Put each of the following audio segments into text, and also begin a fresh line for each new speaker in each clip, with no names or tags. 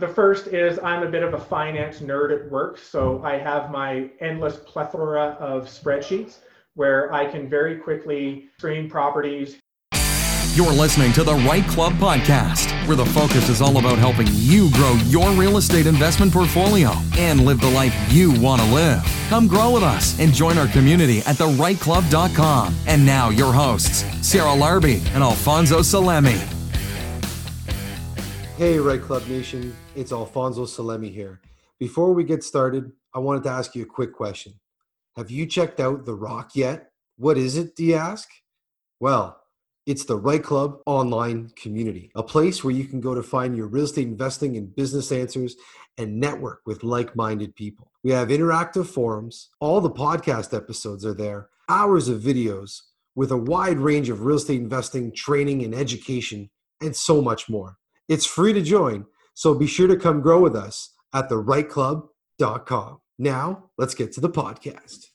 The first is I'm a bit of a finance nerd at work, so I have my endless plethora of spreadsheets where I can very quickly screen properties.
You're listening to the Right Club Podcast, where the focus is all about helping you grow your real estate investment portfolio and live the life you want to live. Come grow with us and join our community at therightclub.com. And now, your hosts, Sarah Larbi and Alfonso Salemi.
Hey, Right Club Nation, it's Alfonso Salemi here. Before we get started, I wanted to ask you a quick question. Have you checked out The Rock yet? What is it, do you ask? Well, it's the Right Club online community, a place where you can go to find your real estate investing and business answers and network with like minded people. We have interactive forums, all the podcast episodes are there, hours of videos with a wide range of real estate investing, training, and education, and so much more. It's free to join, so be sure to come grow with us at therightclub.com. Now, let's get to the podcast.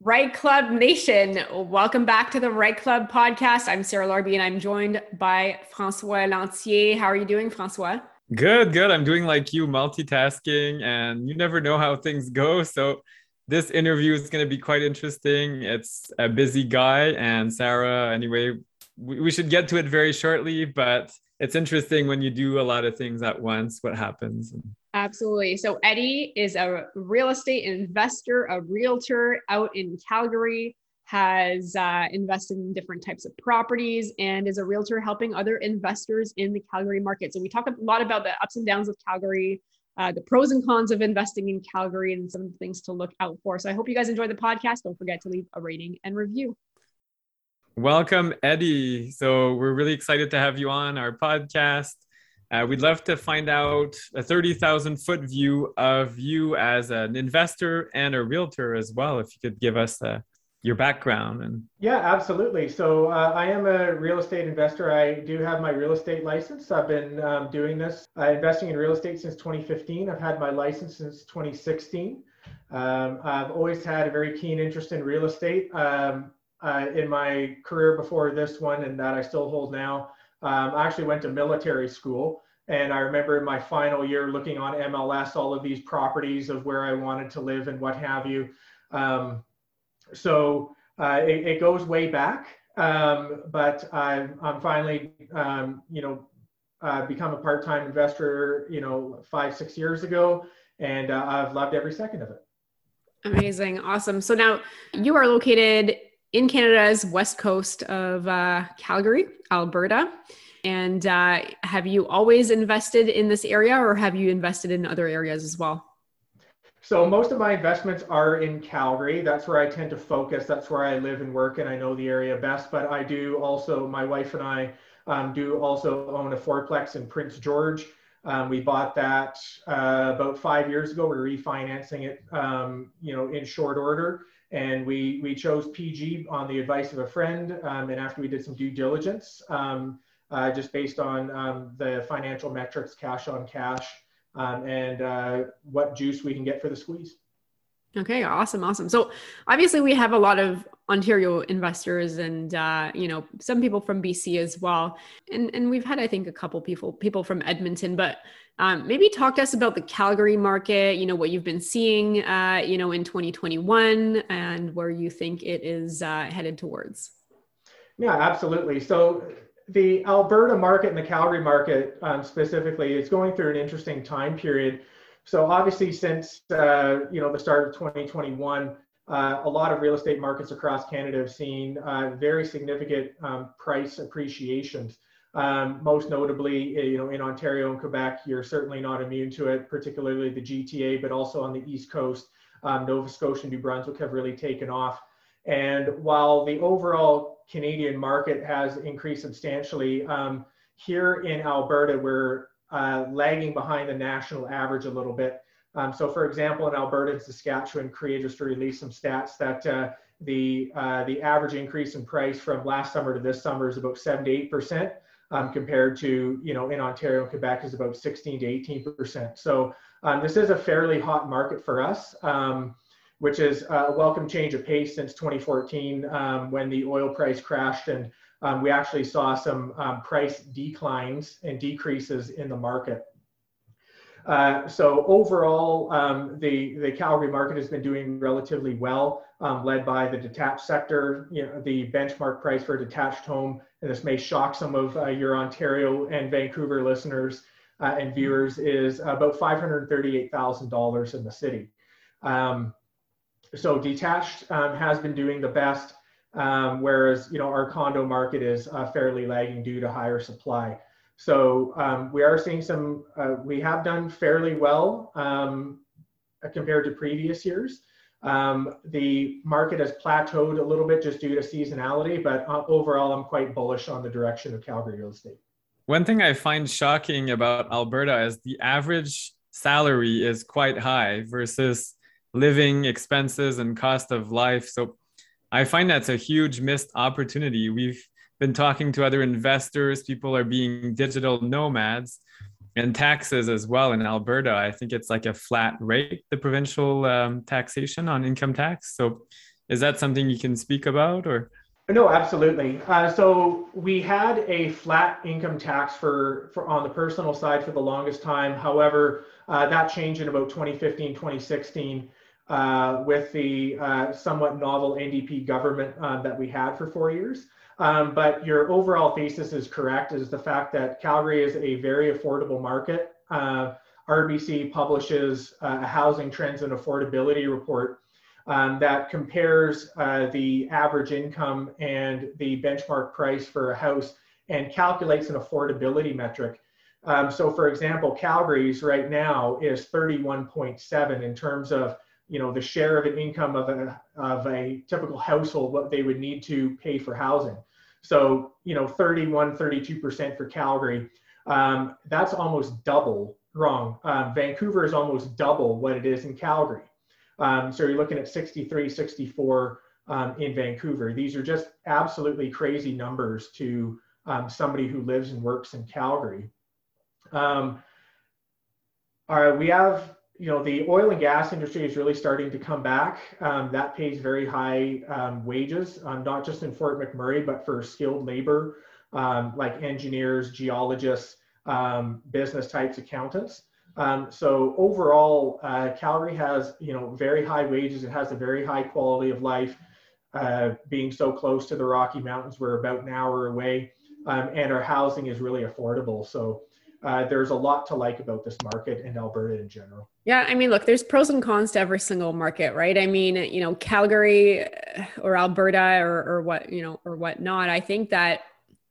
Right Club Nation, welcome back to the Right Club podcast. I'm Sarah Larbi and I'm joined by Francois Lantier. How are you doing, Francois?
Good, good. I'm doing like you, multitasking, and you never know how things go. So, this interview is going to be quite interesting. It's a busy guy, and Sarah, anyway, we, we should get to it very shortly, but it's interesting when you do a lot of things at once what happens
absolutely. So eddie is a real estate investor a realtor out in calgary has uh, invested in different types of properties and is a realtor helping other investors in the calgary market. So we talk a lot about the ups and downs of calgary uh, the pros and cons of investing in calgary and some of the things to look out for. So i hope you guys enjoy the podcast. Don't forget to leave a rating and review
Welcome, Eddie. So we're really excited to have you on our podcast. Uh, we'd love to find out a 30,000 foot view of you as an investor and a realtor as well. If you could give us uh, your background and
yeah, absolutely. So uh, I am a real estate investor. I do have my real estate license. I've been um, doing this uh, investing in real estate since 2015. I've had my license since 2016. Um, I've always had a very keen interest in real estate. Um, uh, in my career before this one and that I still hold now. Um, I actually went to military school. And I remember in my final year looking on MLS, all of these properties of where I wanted to live and what have you. Um, so uh, it, it, goes way back. Um, but I, I'm finally, um, you know, uh, become a part-time investor, you know, five, six years ago. And uh, I've loved every second of it.
Amazing. Awesome. So now you are located in Canada's west coast of uh, Calgary, Alberta. And uh, have you always invested in this area or have you invested in other areas as well?
So, most of my investments are in Calgary. That's where I tend to focus. That's where I live and work, and I know the area best. But I do also, my wife and I um, do also own a fourplex in Prince George. Um, we bought that uh, about five years ago. We're refinancing it, um, you know, in short order and we we chose PG on the advice of a friend, um, and after we did some due diligence, um, uh, just based on um, the financial metrics, cash on cash, um, and uh, what juice we can get for the squeeze.
Okay, awesome, awesome. So obviously we have a lot of Ontario investors and uh, you know some people from BC as well, and and we've had I think a couple people people from Edmonton, but um, maybe talk to us about the Calgary market. You know what you've been seeing, uh, you know, in 2021, and where you think it is uh, headed towards.
Yeah, absolutely. So the Alberta market and the Calgary market um, specifically is going through an interesting time period. So obviously, since uh, you know the start of 2021, uh, a lot of real estate markets across Canada have seen uh, very significant um, price appreciations. Um, most notably, eh, you know, in Ontario and Quebec, you're certainly not immune to it, particularly the GTA, but also on the East Coast, um, Nova Scotia and New Brunswick have really taken off. And while the overall Canadian market has increased substantially, um, here in Alberta, we're uh, lagging behind the national average a little bit. Um, so, for example, in Alberta and Saskatchewan, CREA just released some stats that uh, the uh, the average increase in price from last summer to this summer is about 7 to 8 percent um, compared to, you know, in Ontario and Quebec is about 16 to 18%. So um, this is a fairly hot market for us, um, which is a welcome change of pace since 2014 um, when the oil price crashed and um, we actually saw some um, price declines and decreases in the market. Uh, so overall, um, the the Calgary market has been doing relatively well, um, led by the detached sector. You know, the benchmark price for a detached home, and this may shock some of uh, your Ontario and Vancouver listeners uh, and viewers, is about five hundred thirty-eight thousand dollars in the city. Um, so detached um, has been doing the best, um, whereas you know our condo market is uh, fairly lagging due to higher supply. So um, we are seeing some, uh, we have done fairly well um, compared to previous years. Um, the market has plateaued a little bit just due to seasonality, but uh, overall, I'm quite bullish on the direction of Calgary real estate.
One thing I find shocking about Alberta is the average salary is quite high versus living expenses and cost of life. So I find that's a huge missed opportunity. We've been talking to other investors. People are being digital nomads and taxes as well in Alberta. I think it's like a flat rate, the provincial um, taxation on income tax. So is that something you can speak about or?
No, absolutely. Uh, so we had a flat income tax for, for on the personal side for the longest time. However, uh, that changed in about 2015, 2016 uh, with the uh, somewhat novel NDP government uh, that we had for four years. Um, but your overall thesis is correct, is the fact that Calgary is a very affordable market. Uh, RBC publishes uh, a housing trends and affordability report um, that compares uh, the average income and the benchmark price for a house and calculates an affordability metric. Um, so for example, Calgary's right now is 31.7 in terms of you know the share of an income of a of a typical household what they would need to pay for housing. So you know 31 32% for calgary um, that's almost double wrong um, vancouver is almost double what it is in calgary. Um, so you're looking at 63 64 um, in vancouver. These are just absolutely crazy numbers to um, somebody who lives and works in calgary. Um, all right, we have you know, the oil and gas industry is really starting to come back. Um, that pays very high um, wages, um, not just in Fort McMurray, but for skilled labor um, like engineers, geologists, um, business types, accountants. Um, so overall, uh, Calgary has, you know, very high wages. It has a very high quality of life. Uh, being so close to the Rocky Mountains, we're about an hour away, and our housing is really affordable. So uh, there's a lot to like about this market and Alberta in general.
Yeah, I mean, look, there's pros and cons to every single market, right? I mean, you know, Calgary or Alberta or, or what, you know, or whatnot. I think that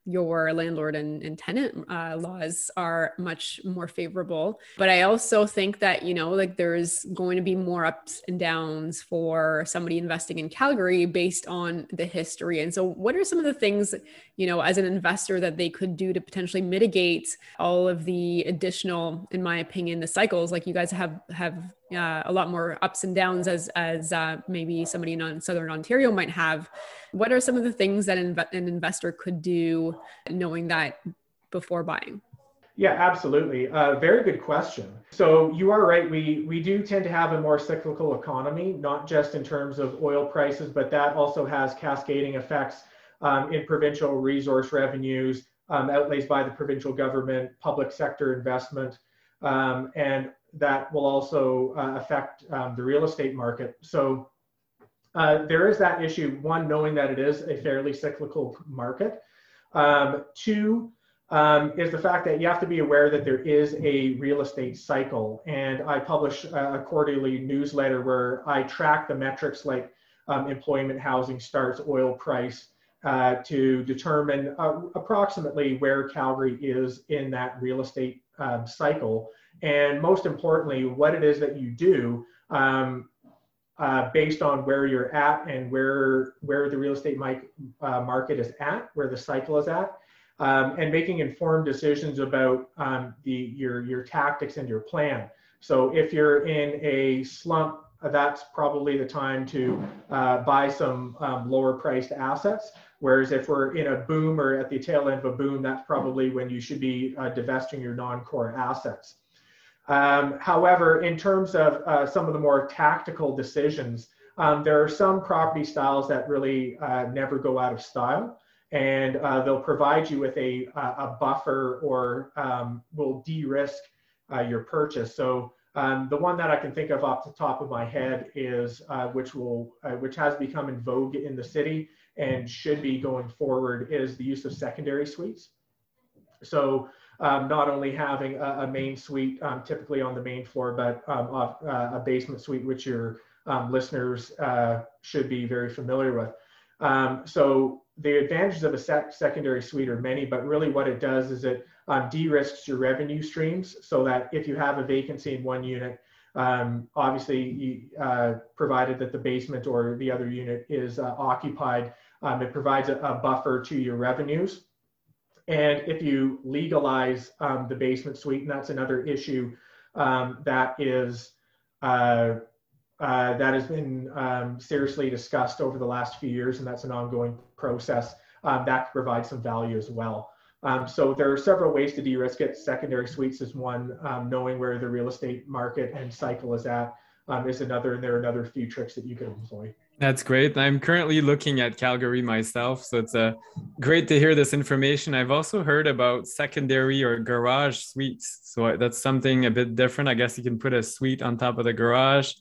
your landlord and, and tenant uh, laws are much more favorable. But I also think that, you know, like there's going to be more ups and downs for somebody investing in Calgary based on the history. And so, what are some of the things, you know, as an investor that they could do to potentially mitigate all of the additional, in my opinion, the cycles? Like you guys have have uh, a lot more ups and downs as as uh, maybe somebody in southern Ontario might have. What are some of the things that an investor could do, knowing that before buying?
Yeah, absolutely. Uh, very good question. So you are right. We we do tend to have a more cyclical economy, not just in terms of oil prices, but that also has cascading effects um, in provincial resource revenues, um, outlays by the provincial government, public sector investment, um, and that will also uh, affect um, the real estate market. So uh, there is that issue. One, knowing that it is a fairly cyclical market. Um, two, um, is the fact that you have to be aware that there is a real estate cycle. And I publish a quarterly newsletter where I track the metrics like um, employment, housing starts, oil price, uh, to determine uh, approximately where Calgary is in that real estate um, cycle and most importantly, what it is that you do um, uh, based on where you're at and where where the real estate mic, uh, market is at, where the cycle is at, um, and making informed decisions about um, the your your tactics and your plan. So if you're in a slump, that's probably the time to uh, buy some um, lower priced assets. Whereas if we're in a boom or at the tail end of a boom, that's probably when you should be uh, divesting your non-core assets. Um, however, in terms of uh, some of the more tactical decisions, um, there are some property styles that really uh, never go out of style and uh, they'll provide you with a, a buffer or um, will de-risk uh, your purchase. So um, the one that I can think of off the top of my head is uh, which will uh, which has become in vogue in the city and should be going forward is the use of secondary suites. So um, not only having a, a main suite um, typically on the main floor, but um, off, uh, a basement suite, which your um, listeners uh, should be very familiar with. Um, so the advantages of a sec secondary suite are many, but really what it does is it de-risks your revenue streams so that if you have a vacancy in one unit, um, obviously, you, uh, provided that the basement or the other unit is uh, occupied, um, it provides a, a, buffer to your revenues. And if you legalize um, the basement suite, and that's another issue um, that is uh, uh, that has been um, seriously discussed over the last few years, and that's an ongoing process um, that could provide some value as well. Um, so there are several ways to de-risk it. Secondary suites is one. Um, knowing where the real estate market and cycle is at um, is another, and there are another few tricks that you can employ.
That's great. I'm currently looking at Calgary myself, so it's uh, great to hear this information. I've also heard about secondary or garage suites, so that's something a bit different. I guess you can put a suite on top of the garage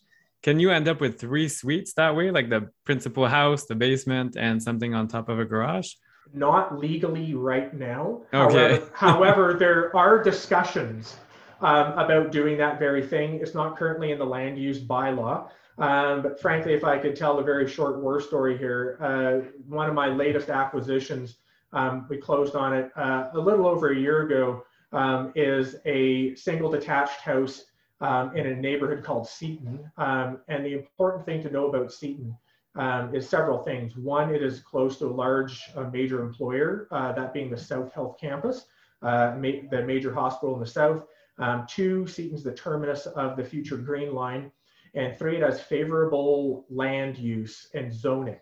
can you end up with three suites that way, like the principal house, the basement, and something on top of a garage?
Not legally right now.
Okay.
However, however there are discussions um, about doing that very thing. It's not currently in the land use bylaw. Um, but frankly, if I could tell a very short war story here, uh, one of my latest acquisitions, um, we closed on it uh, a little over a year ago, um, is a single detached house um, in a neighborhood called Seton. Um, and the important thing to know about Seton um, is several things. One, it is close to a large uh, major employer, uh, that being the South Health Campus, uh, ma the major hospital in the South. Um, two, Seton's the terminus of the future Green Line. And three, it has favorable land use and zoning.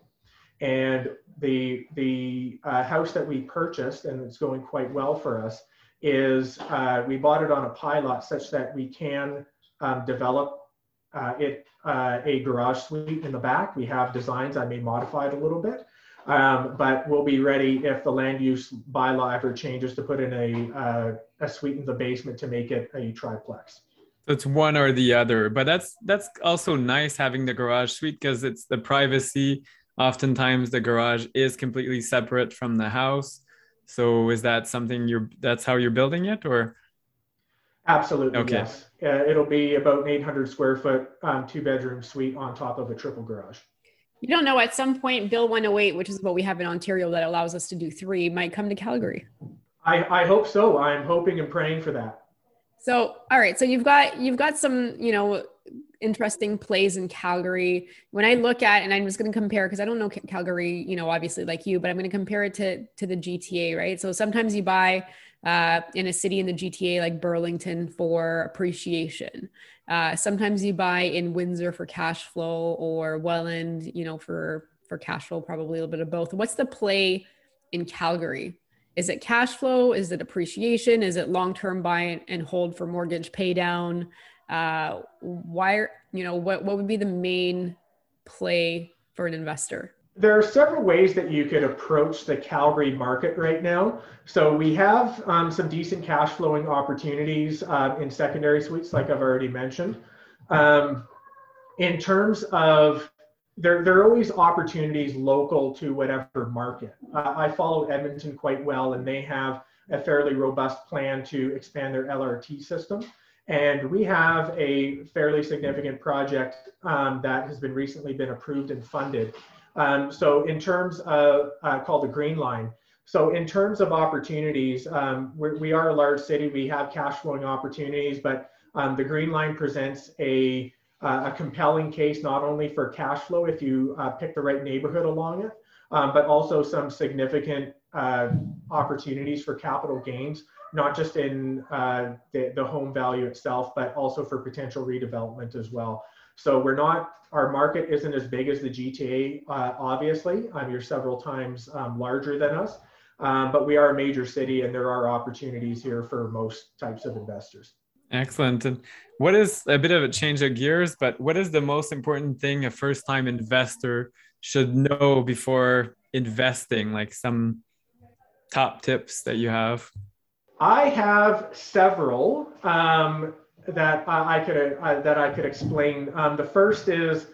And the, the uh, house that we purchased, and it's going quite well for us, is uh, we bought it on a pilot such that we can um, develop uh, it uh, a garage suite in the back. We have designs I may modify it a little bit, um, but we'll be ready if the land use bylaw ever changes to put in a, uh, a suite in the basement to make it a triplex.
So it's one or the other, but that's that's also nice having the garage suite because it's the privacy. Oftentimes the garage is completely separate from the house. So is that something you're that's how you're building it or?
Absolutely, okay. yes. Uh, it'll be about an 800 square foot um, two bedroom suite on top of a triple garage.
You don't know, at some point, Bill 108, which is what we have in Ontario that allows us to do three, might come to Calgary.
I, I hope so. I'm hoping and praying for that.
So, all right. So you've got you've got some, you know, interesting plays in Calgary. When I look at, and I'm just going to compare because I don't know Calgary, you know, obviously like you, but I'm going to compare it to to the GTA, right? So sometimes you buy uh, in a city in the GTA like Burlington for appreciation. Uh, sometimes you buy in Windsor for cash flow or Welland, you know, for for cash flow, probably a little bit of both. What's the play in Calgary? Is it cash flow? Is it appreciation? Is it long term buy and hold for mortgage pay down? Uh, why, you know, what what would be the main play for an investor?
there are several ways that you could approach the Calgary market right now. So we have um, some decent cash flowing opportunities uh, in secondary suites, like I've already mentioned. Um, in terms of there, there are always opportunities local to whatever market. Uh, I follow Edmonton quite well, and they have a fairly robust plan to expand their LRT system. And we have a fairly significant project um, that has been recently been approved and funded um, so in terms of uh, called the Green Line. So in terms of opportunities, um, we are a large city. We have cash flowing opportunities, but um, the Green Line presents a, uh, a compelling case not only for cash flow if you uh, pick the right neighborhood along it, um, but also some significant uh, opportunities for capital gains, not just in uh, the, the home value itself, but also for potential redevelopment as well. So we're not, our market isn't as big as the GTA, uh, obviously. Um, you're several times um, larger than us, um, but we are a major city and there are opportunities here for most types of investors.
Excellent. And what is a bit of a change of gears, but what is the most important thing a first time investor should know before investing? Like some top tips that you have?
I have several um, that I could uh, that I could explain. Um, the first is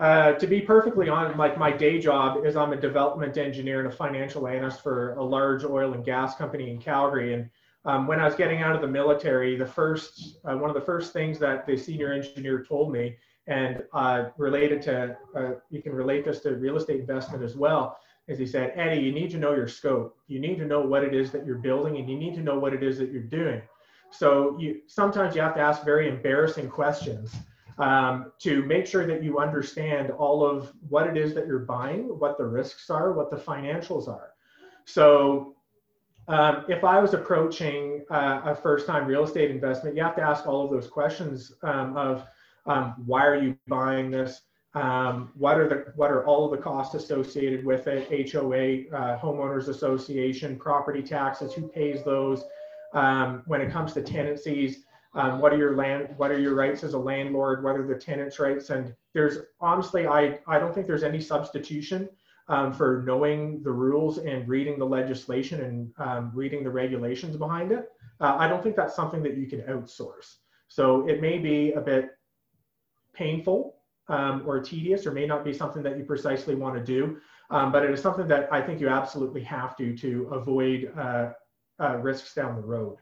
uh, to be perfectly honest, like my day job is I'm a development engineer and a financial analyst for a large oil and gas company in Calgary. And um, when I was getting out of the military, the first uh, one of the first things that the senior engineer told me, and uh, related to uh, you can relate this to real estate investment as well, As he said, Eddie, you need to know your scope. You need to know what it is that you're building, and you need to know what it is that you're doing. So you sometimes you have to ask very embarrassing questions um, to make sure that you understand all of what it is that you're buying, what the risks are, what the financials are. So um, if I was approaching uh, a first-time real estate investment, you have to ask all of those questions um, of um, why are you buying this? Um, what are the what are all of the costs associated with it? HOA, uh, homeowners association, property taxes, who pays those? Um, when it comes to tenancies, um, what are your land what are your rights as a landlord what are the tenants rights and there's honestly i i don't think there's any substitution um, for knowing the rules and reading the legislation and um, reading the regulations behind it uh, i don't think that's something that you can outsource so it may be a bit painful um, or tedious or may not be something that you precisely want to do. Um, but it is something that i think you absolutely have to to avoid uh, uh, risks down the road.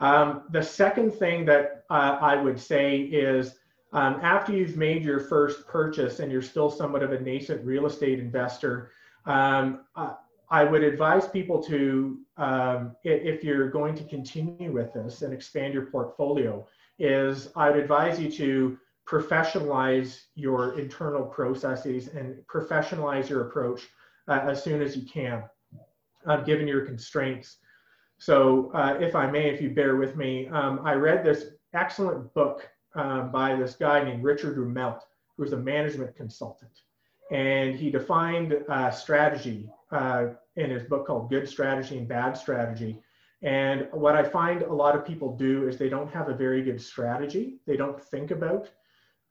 Um, the second thing that uh, I would say is um, after you've made your first purchase and you're still somewhat of a nascent real estate investor, um, uh, I would advise people to, um, if you're going to continue with this and expand your portfolio, is I would advise you to professionalize your internal processes and professionalize your approach uh, as soon as you can, uh, given your constraints. So, uh, if I may, if you bear with me, um, I read this excellent book um, by this guy named Richard Rumelt, who's a management consultant. And he defined uh, strategy uh, in his book called Good Strategy and Bad Strategy. And what I find a lot of people do is they don't have a very good strategy. They don't think about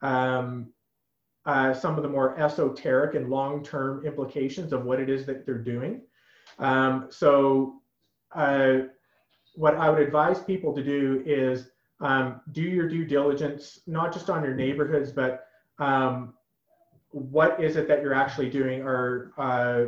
um, uh, some of the more esoteric and long term implications of what it is that they're doing. Um, so uh, what I would advise people to do is um, do your due diligence, not just on your neighborhoods, but um, what is it that you're actually doing, or uh,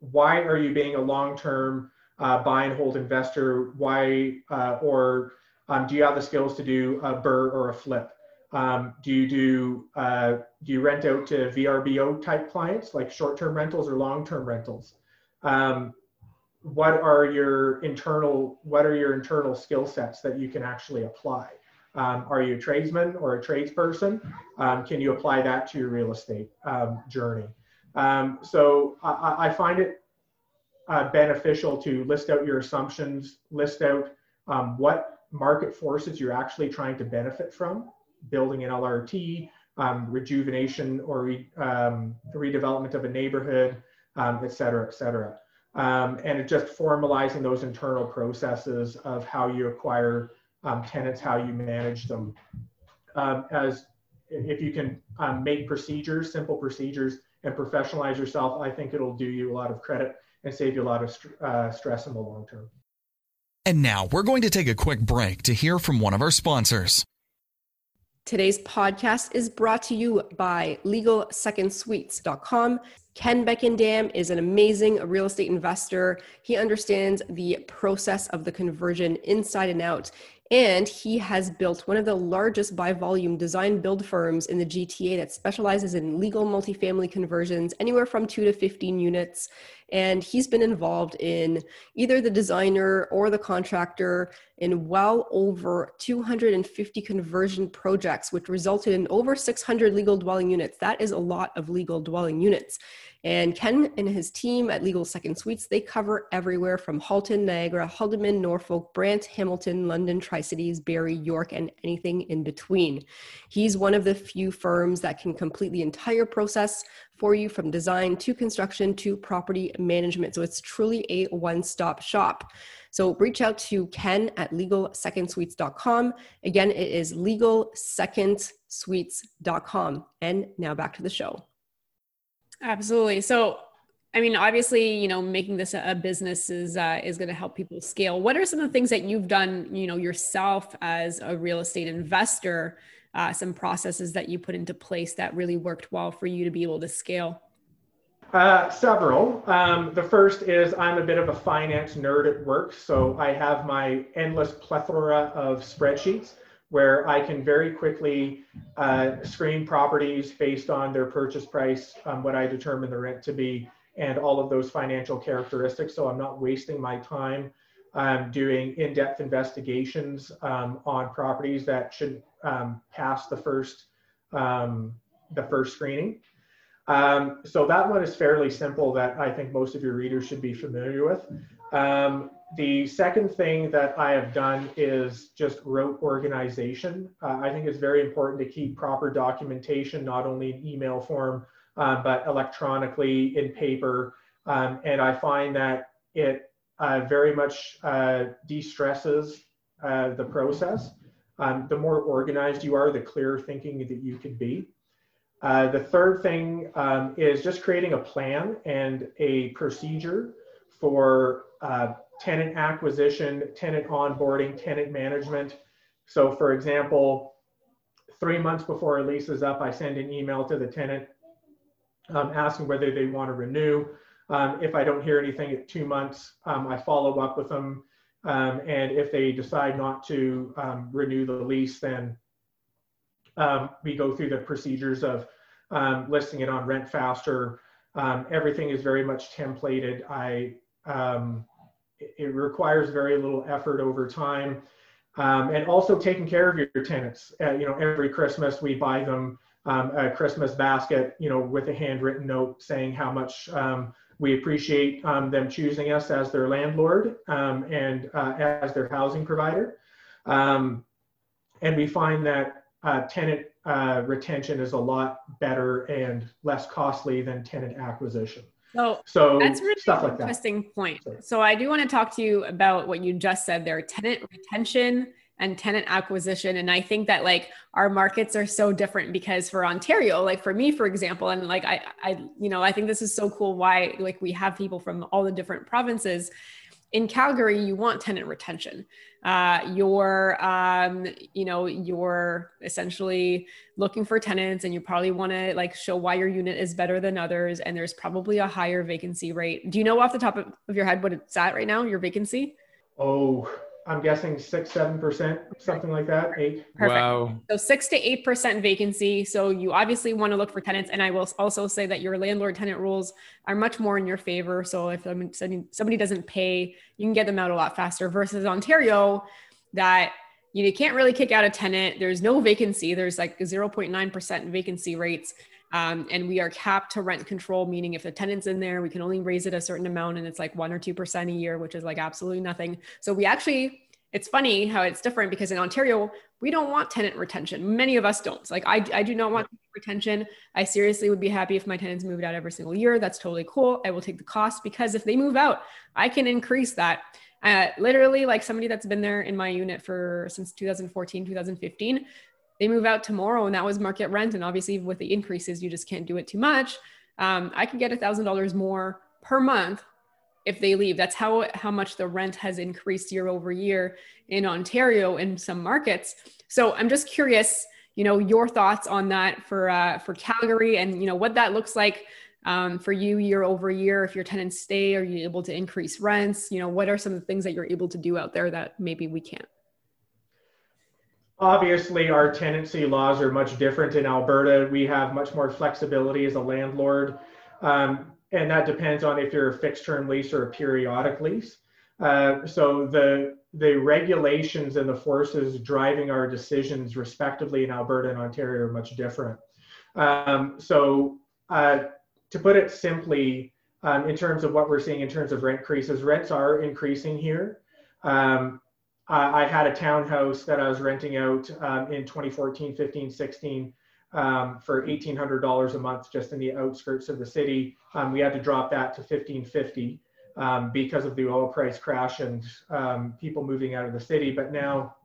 why are you being a long-term uh, buy and hold investor? Why, uh, or um, do you have the skills to do a burr or a flip? Um, do you do uh, do you rent out to VRBO type clients like short-term rentals or long-term rentals? Um, what are your internal what are your internal skill sets that you can actually apply? Um, are you a tradesman or a tradesperson? Um, can you apply that to your real estate um, journey? Um, so I, I, find it uh, beneficial to list out your assumptions list out what market forces you're actually trying to benefit from building an lrt um, rejuvenation or re, redevelopment of a neighborhood et cetera et cetera um, and just formalizing those internal processes of how you acquire um, tenants, how you manage them. Um, as if you can um, make procedures, simple procedures, and professionalize yourself, I think it'll do you a lot of credit and save you a lot of st- uh, stress in the long term.
And now we're going to take a quick break to hear from one of our sponsors.
Today's podcast is brought to you by LegalSecondSuites.com. Ken Beckendam is an amazing real estate investor. He understands the process of the conversion inside and out. And he has built one of the largest by volume design build firms in the GTA that specializes in legal multifamily conversions, anywhere from two to 15 units. And he's been involved in either the designer or the contractor in well over 250 conversion projects, which resulted in over 600 legal dwelling units. That is a lot of legal dwelling units. And Ken and his team at Legal Second Suites, they cover everywhere from Halton, Niagara, Haldimand, Norfolk, Brant, Hamilton, London, Tri Cities, Barrie, York, and anything in between. He's one of the few firms that can complete the entire process for you from design to construction to property management. So it's truly a one stop shop. So reach out to Ken at legalsecondsuites.com. Again, it is legalsecondsuites.com. And now back to the show.
Absolutely. So I mean, obviously, you know, making this a business is uh, is going to help people scale. What are some of the things that you've done, you know, yourself as a real estate investor? Uh, some processes that you put into place that really worked well for you to be able to scale.
Uh, several. Um, the first is I'm a bit of a finance nerd at work, so I have my endless plethora of spreadsheets where I can very quickly uh, screen properties based on their purchase price, um, what I determine the rent to be, and all of those financial characteristics. So I'm not wasting my time um, doing in-depth investigations um, on properties that should um, pass the first um, the first screening. Um, so that one is fairly simple that I think most of your readers should be familiar with. Um, the second thing that I have done is just rote organization. Uh, I think it's very important to keep proper documentation, not only in email form, uh, but electronically in paper. Um, and I find that it uh, very much uh, de-stresses uh, the process. Um, the more organized you are, the clearer thinking that you can be. Uh, the third thing um, is just creating a plan and a procedure for uh, tenant acquisition, tenant onboarding, tenant management. So, for example, three months before a lease is up, I send an email to the tenant um, asking whether they want to renew. Um, if I don't hear anything at two months, um, I follow up with them. Um, and if they decide not to um, renew the lease, then um, we go through the procedures of um, listing it on Rent Faster. Um, everything is very much templated. I um, it requires very little effort over time, um, and also taking care of your tenants. Uh, you know, every Christmas we buy them um, a Christmas basket. You know, with a handwritten note saying how much we appreciate them choosing us as their landlord and uh, as their housing provider. and we find that uh, tenant uh, retention is a lot better and less costly than tenant acquisition.
So,
so
that's really
stuff
an
like
interesting
that.
point. So I do want to talk to you about what you just said there, tenant retention and tenant acquisition. And I think that like our markets are so different because for Ontario, like for me, for example, and like I, I, you know, I think this is so cool why like we have people from all the different provinces in Calgary, you want tenant retention. Uh, you're, um, you know, you're essentially looking for tenants, and you probably want to like show why your unit is better than others. And there's probably a higher vacancy rate. Do you know off the top of, of your head what it's at right now? Your vacancy?
Oh, I'm guessing six, seven percent, something like that. Eight.
Perfect.
Wow.
So six to eight percent vacancy. So you obviously want to look for tenants. And I will also say that your landlord tenant rules are much more in your favor. So if somebody doesn't pay, you can get them out a lot faster versus Ontario that you can't really kick out a tenant. There's no vacancy. There's like 0.9% vacancy rates. Um, and we are capped to rent control, meaning if the tenant's in there, we can only raise it a certain amount and it's like one or 2% a year, which is like absolutely nothing. So we actually, it's funny how it's different because in Ontario, we don't want tenant retention. Many of us don't. Like I, I do not want retention. I seriously would be happy if my tenants moved out every single year. That's totally cool. I will take the cost because if they move out, I can increase that. Uh, literally, like somebody that's been there in my unit for since 2014, 2015, they move out tomorrow and that was market rent. And obviously, with the increases, you just can't do it too much. Um, I could get a thousand dollars more per month if they leave. That's how how much the rent has increased year over year in Ontario in some markets. So I'm just curious, you know, your thoughts on that for uh, for Calgary and you know what that looks like um, for you year over year. If your tenants stay, are you able to increase rents? You know, what are some of the things that you're able to do out there that maybe we can't?
Obviously, our tenancy laws are much different in Alberta. We have much more flexibility as a landlord. Um, and that depends on if you're a fixed term lease or a periodic lease. Uh, so the the regulations and the forces driving our decisions, respectively, in Alberta and Ontario, are much different. Um, so uh, to put it simply, um, in terms of what we're seeing in terms of rent increases, rents are increasing here. Um, I, I, had a townhouse that I was renting out um, in 2014, 15, 16 um, for $1,800 a month just in the outskirts of the city. Um, we had to drop that to 1550 um, because of the oil price crash and um, people moving out of the city. But now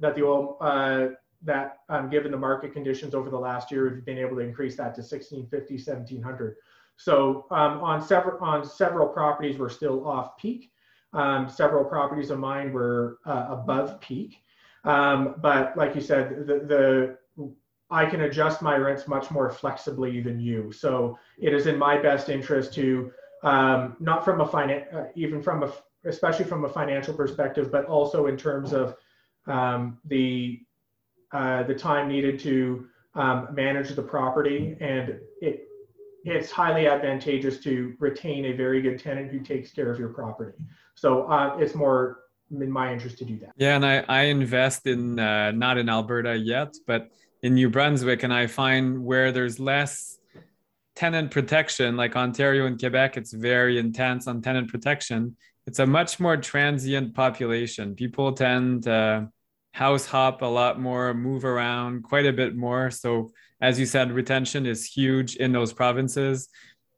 that the oil, uh, that um, given the market conditions over the last year, we've been able to increase that to 1650, 1700. So um, on several on several properties, we're still off peak. Um, several properties of mine were uh, above peak. Um, but like you said, the, the I can adjust my rents much more flexibly than you. So it is in my best interest to um, not from a finance, uh, even from a, especially from a financial perspective, but also in terms of um, the uh, the time needed to um, manage the property, and it it's highly advantageous to retain a very good tenant who takes care of your property. So uh, it's more in my interest to do that.
Yeah, and I, I invest in uh, not in Alberta yet, but in New Brunswick, and I find where there's less tenant protection, like Ontario and Quebec, it's very intense on tenant protection. It's a much more transient population. People tend to house hop a lot more, move around quite a bit more. So, as you said, retention is huge in those provinces.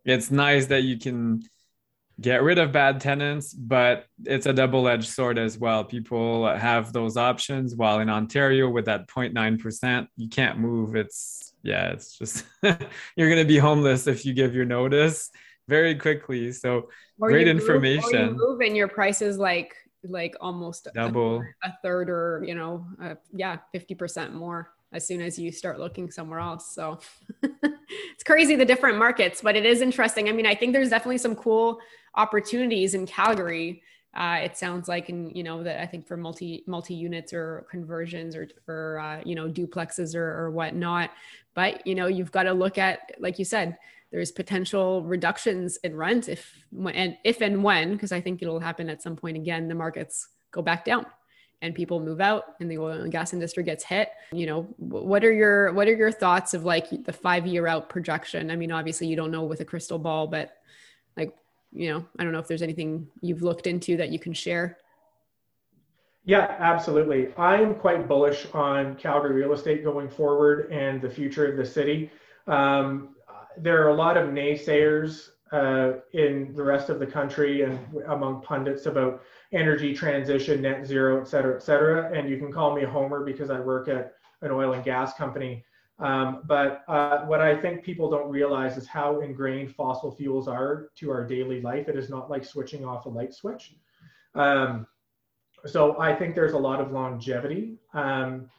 It's nice that you can get rid of bad tenants, but it's a double edged sword as well. People have those options, while in Ontario, with that 0.9%, you can't move. It's, yeah, it's just, you're going to be homeless if you give your notice very quickly. So, or great information.
Move, move and your price is like, like almost
double
a, a third or you know uh, yeah 50% more as soon as you start looking somewhere else. So it's crazy the different markets, but it is interesting. I mean, I think there's definitely some cool opportunities in Calgary. Uh, it sounds like, and you know, that I think for multi multi units or conversions or or uh, you know duplexes or, or whatnot. But you know, you've got to look at, like you said, there's potential reductions in rent if and if and when, because I think it'll happen at some point again. The markets go back down and people move out and the oil and gas industry gets hit you know what are your what are your thoughts of like the five year out projection i mean obviously you don't know with a crystal ball but like you know, I don't know if there's anything you've looked into that you can share.
Yeah, absolutely. I am quite bullish on Calgary real estate going forward and the future of the city. Um, there are a lot of naysayers uh, in the rest of the country and among pundits about energy transition, net zero, et cetera, et cetera. And you can call me homer because I work at an oil and gas company. Um, but uh, what I think people don't realize is how ingrained fossil fuels are to our daily life. It is not like switching off a light switch. Um, so I think there's a lot of longevity. Um,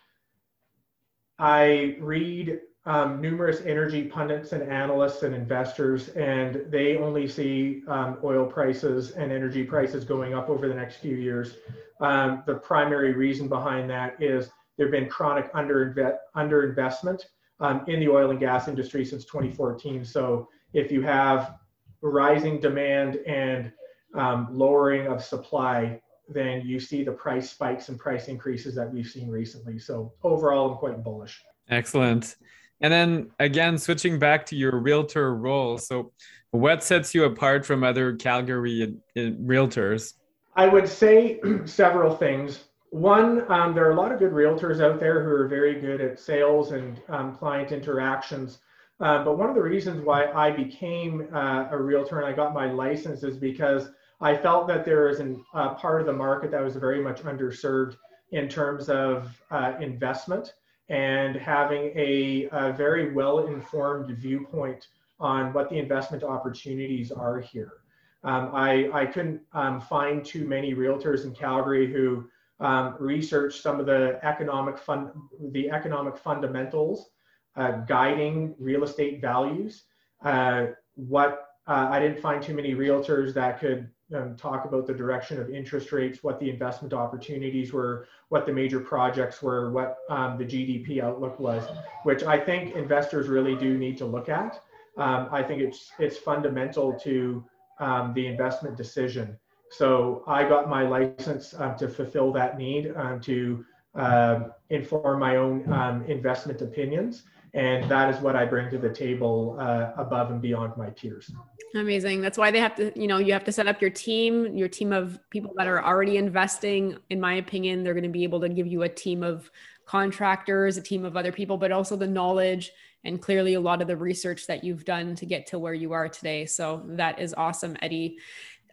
I read um, numerous energy pundits and analysts and investors, and they only see um, oil prices and energy prices going up over the next few years. Um, the primary reason behind that is there have been chronic under underinvestment um, in the oil and gas industry since 2014. So if you have rising demand and um, lowering of supply, then you see the price spikes and price increases that we've seen recently. So overall, I'm quite bullish.
Excellent. And then again, switching back to your realtor role. So, what sets you apart from other Calgary realtors?
I would say several things. One, um, there are a lot of good realtors out there who are very good at sales and um, client interactions. Uh, but one of the reasons why I became uh, a realtor and I got my license is because I felt that there is a uh, part of the market that was very much underserved in terms of uh, investment and having a, a very well informed viewpoint on what the investment opportunities are here. Um, I, I couldn't um, find too many realtors in Calgary who um, research some of the economic fund, the economic fundamentals uh, guiding real estate values. Uh, what uh, I didn't find too many realtors that could um, talk about the direction of interest rates, what the investment opportunities were, what the major projects were, what um, the GDP outlook was, which I think investors really do need to look at. Um, I think it's it's fundamental to um, the investment decision. So I got my license um, to fulfill that need, um, to uh, inform my own investment opinions. And that is what I bring to the table uh, above and beyond my peers.
Amazing. That's why they have to, you know, you have to set up your team, your team of people that are already investing. In my opinion, they're going to be able to give you a team of contractors, a team of other people, but also the knowledge and clearly a lot of the research that you've done to get to where you are today. So that is awesome, Eddie.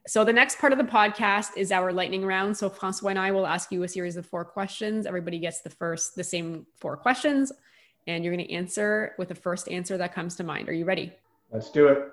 So the next part of the podcast is our lightning round. So Francois and I will ask you a series of four questions. Everybody gets the first, the same four questions, and you're going to answer with the first answer that comes to mind. Are you ready?
Let's do it.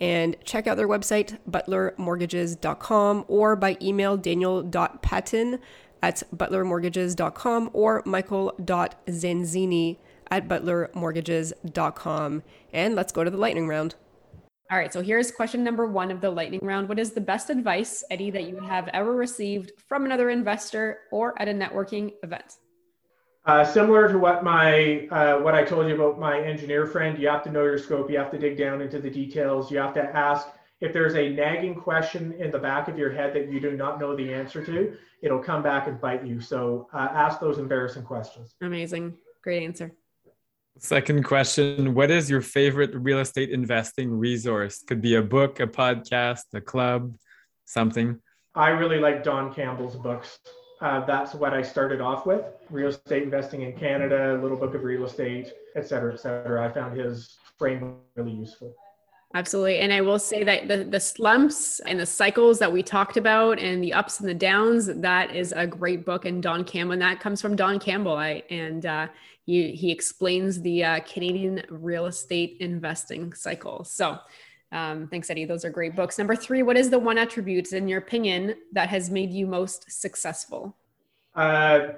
and check out their website, butlermortgages.com, or by email daniel.patton at butlermortgages.com or michael.zanzini at butlermortgages.com. And let's go to the lightning round. All right, so here's question number one of the lightning round. What is the best advice, Eddie, that you have ever received from another investor or at a networking event?
Uh, similar to what my uh, what I told you about my engineer friend, you have to know your scope. You have to dig down into the details. You have to ask if there's a nagging question in the back of your head that you do not know the answer to. It'll come back and bite you. So uh, ask those embarrassing questions.
Amazing, great answer.
Second question: What is your favorite real estate investing resource? Could be a book, a podcast, a club, something.
I really like Don Campbell's books. Uh, that's what I started off with real estate investing in Canada, Little Book of Real Estate, et cetera, et cetera. I found his frame really useful.
Absolutely. And I will say that the, the slumps and the cycles that we talked about and the ups and the downs, that is a great book. And Don Campbell, and that comes from Don Campbell. I, and uh, he, he explains the uh, Canadian real estate investing cycle. So um, thanks, Eddie. Those are great books. Number three, what is the one attribute, in your opinion, that has made you most successful?
Uh,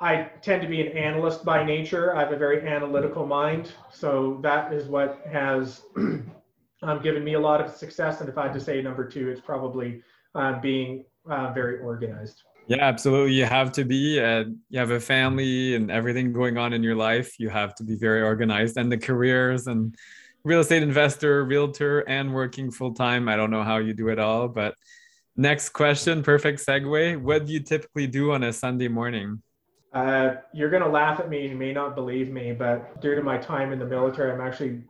I tend to be an analyst by nature. I have a very analytical mind. So that is what has um, given me a lot of success. And if I had to say number two, it's probably uh, being uh, very organized.
Yeah, absolutely. You have to be. Uh, you have a family and everything going on in your life. You have to be very organized, and the careers and real estate investor, realtor, and working full time. I don't know how you do it all, but next question, perfect segue. What do you typically do on a Sunday morning?
Uh, you're going to laugh at me you may not believe me, but due to my time in the military, I'm actually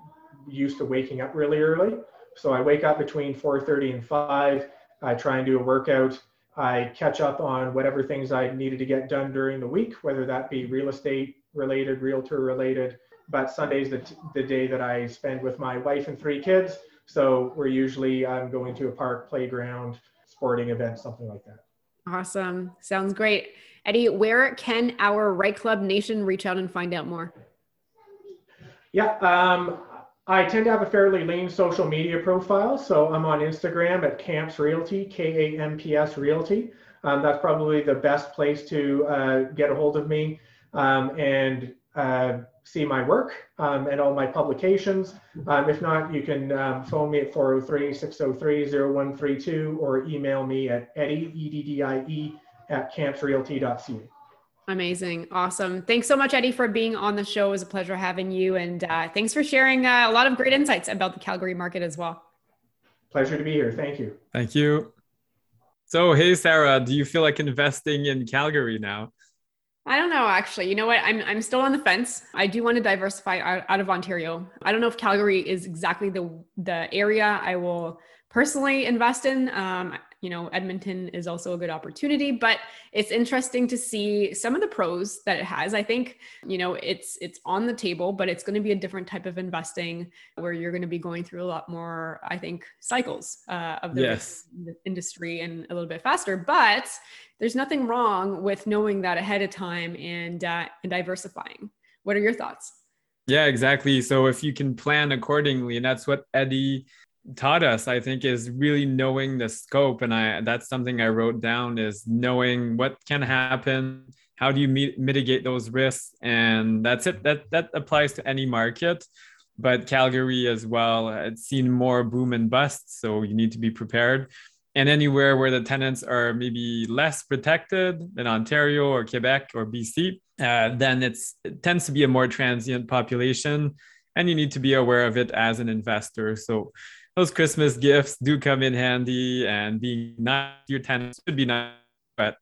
used to waking up really early. So I wake up between 4:30 and 5. I try and do a workout. I catch up on whatever things I needed to get done during the week, whether that be real estate related, realtor related, but Sunday's the, the day that I spend with my wife and three kids. So we're usually um, going to a park, playground, sporting event, something like that.
Awesome. Sounds great. Eddie, where can our REITE Club Nation reach out and find out more?
Yeah, um, I tend to have a fairly lean social media profile. So I'm on Instagram at Kamps Realty, K A M P S Realty. Um, that's probably the best place to uh, get a hold of me. Um, and uh, see my work um, and all my publications. Um, if not, you can um, phone me at 403-603-0132 or email me at eddie, E-D-D-I-E, at kampsrealty.ca.
Amazing. Awesome. Thanks so much, Eddie, for being on the show. It was a pleasure having you. And uh, thanks for sharing uh, a lot of great insights about the Calgary market as well.
Pleasure to be here. Thank you.
Thank you. So, hey, Sarah, do you feel like investing in Calgary now?
I don't know actually. You know what? I'm I'm still on the fence. I do want to diversify out, out of Ontario. I don't know if Calgary is exactly the the area I will personally invest in. Um, you know, Edmonton is also a good opportunity, but it's interesting to see some of the pros that it has. I think, you know, it's it's on the table, but it's going to be a different type of investing where you're going to be going through a lot more, I think, cycles uh, of the
yes.
industry and a little bit faster. But there's nothing wrong with knowing that ahead of time and uh, and diversifying. What are your thoughts?
Yeah, exactly. So if you can plan accordingly, and that's what Eddie taught us i think is really knowing the scope. And i that's something i wrote down is knowing what can happen how do you meet, mitigate those risks? And that's it. That that applies to any market but calgary as well it's seen more boom and bust. So you need to be prepared. And anywhere where the tenants are maybe less protected than ontario or quebec or bc uh, then it's it tends to be a more transient population. And you need to be aware of it as an investor. So those Christmas gifts do come in handy, and being nice to your tenants should be nice, but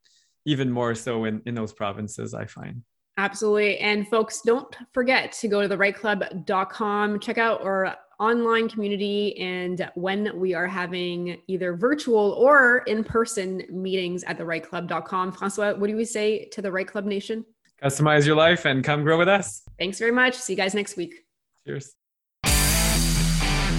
even more so in, in those provinces, I find.
Absolutely. And folks, don't forget to go to the reiteclub.com, check out our
online community and when we are having either virtual or in person meetings at the reiteclub.com. Francois, what do we say to the REITE Club Nation?
Customize your life and come grow with us.
Thanks very much. See you guys next week.
Cheers.